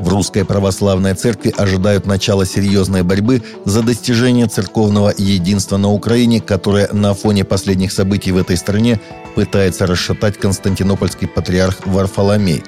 в Русской Православной Церкви ожидают начала серьезной борьбы за достижение церковного единства на Украине, которое на фоне последних событий в этой стране пытается расшатать константинопольский патриарх Варфоломей.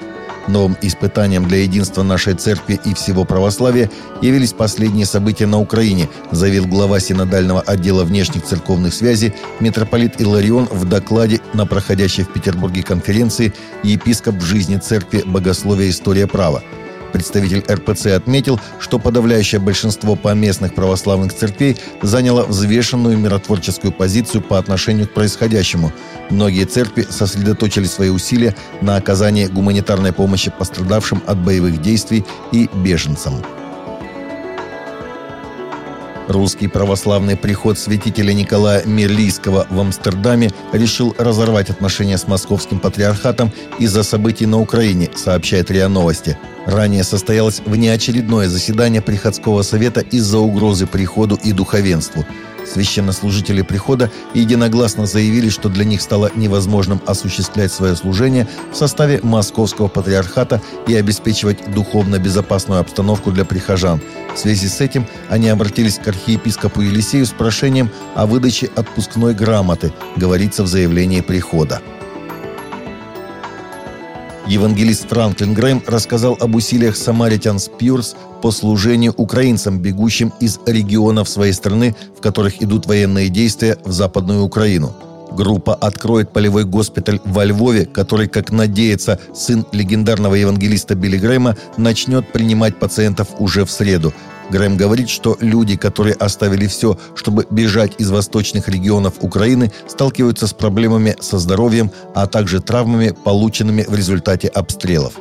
Новым испытанием для единства нашей церкви и всего православия явились последние события на Украине, заявил глава синодального отдела внешних церковных связей митрополит Иларион в докладе на проходящей в Петербурге конференции «Епископ в жизни церкви. Богословие. История права». Представитель РПЦ отметил, что подавляющее большинство поместных православных церквей заняло взвешенную миротворческую позицию по отношению к происходящему. Многие церкви сосредоточили свои усилия на оказании гуманитарной помощи пострадавшим от боевых действий и беженцам. Русский православный приход святителя Николая Мирлийского в Амстердаме решил разорвать отношения с московским патриархатом из-за событий на Украине, сообщает РИА Новости. Ранее состоялось внеочередное заседание приходского совета из-за угрозы приходу и духовенству – Священнослужители прихода единогласно заявили, что для них стало невозможным осуществлять свое служение в составе Московского патриархата и обеспечивать духовно безопасную обстановку для прихожан. В связи с этим они обратились к архиепископу Елисею с прошением о выдаче отпускной грамоты, говорится в заявлении прихода. Евангелист Франклин Грэм рассказал об усилиях самаритян Спьюрс по служению украинцам, бегущим из регионов своей страны, в которых идут военные действия в Западную Украину. Группа откроет полевой госпиталь во Львове, который, как надеется сын легендарного евангелиста Билли Грэма, начнет принимать пациентов уже в среду. Грэм говорит, что люди, которые оставили все, чтобы бежать из восточных регионов Украины, сталкиваются с проблемами со здоровьем, а также травмами, полученными в результате обстрелов.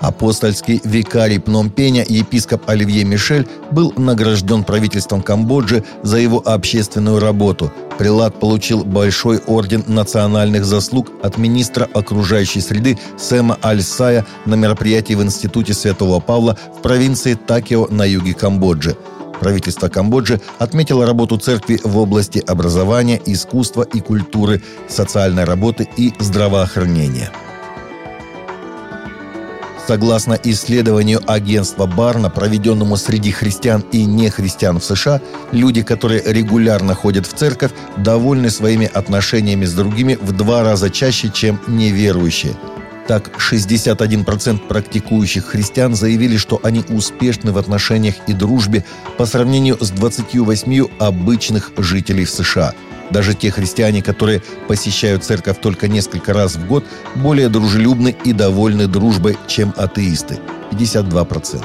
Апостольский викарий Пномпеня епископ Оливье Мишель был награжден правительством Камбоджи за его общественную работу. Прилад получил большой орден национальных заслуг от министра окружающей среды Сэма Альсая на мероприятии в Институте Святого Павла в провинции Такио на юге Камбоджи. Правительство Камбоджи отметило работу церкви в области образования, искусства и культуры, социальной работы и здравоохранения. Согласно исследованию агентства Барна, проведенному среди христиан и нехристиан в США, люди, которые регулярно ходят в церковь, довольны своими отношениями с другими в два раза чаще, чем неверующие. Так, 61% практикующих христиан заявили, что они успешны в отношениях и дружбе по сравнению с 28 обычных жителей в США – даже те христиане, которые посещают церковь только несколько раз в год, более дружелюбны и довольны дружбой, чем атеисты – 52%.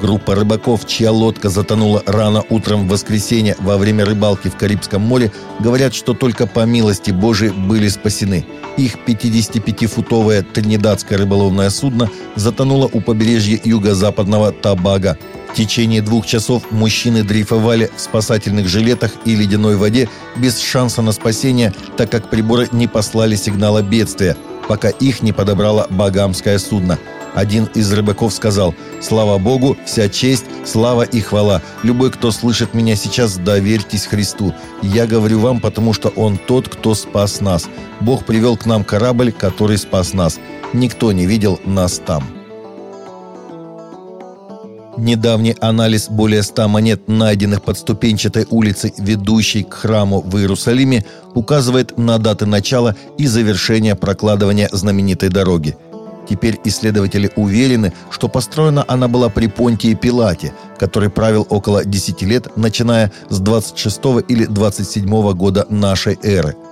Группа рыбаков, чья лодка затонула рано утром в воскресенье во время рыбалки в Карибском море, говорят, что только по милости Божией были спасены. Их 55-футовое тринидадское рыболовное судно затонуло у побережья юго-западного Табага в течение двух часов мужчины дрейфовали в спасательных жилетах и ледяной воде без шанса на спасение, так как приборы не послали сигнала бедствия, пока их не подобрало багамское судно. Один из рыбаков сказал «Слава Богу, вся честь, слава и хвала. Любой, кто слышит меня сейчас, доверьтесь Христу. Я говорю вам, потому что Он тот, кто спас нас. Бог привел к нам корабль, который спас нас. Никто не видел нас там». Недавний анализ более ста монет, найденных под ступенчатой улицей, ведущей к храму в Иерусалиме, указывает на даты начала и завершения прокладывания знаменитой дороги. Теперь исследователи уверены, что построена она была при Понтии Пилате, который правил около 10 лет, начиная с 26 или 27 года нашей эры –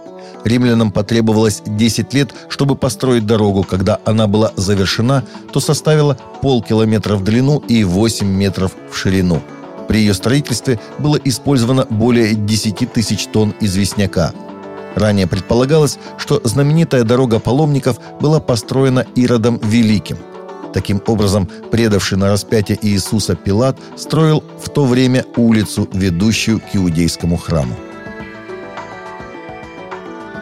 римлянам потребовалось 10 лет, чтобы построить дорогу. Когда она была завершена, то составила полкилометра в длину и 8 метров в ширину. При ее строительстве было использовано более 10 тысяч тонн известняка. Ранее предполагалось, что знаменитая дорога паломников была построена Иродом Великим. Таким образом, предавший на распятие Иисуса Пилат строил в то время улицу, ведущую к иудейскому храму.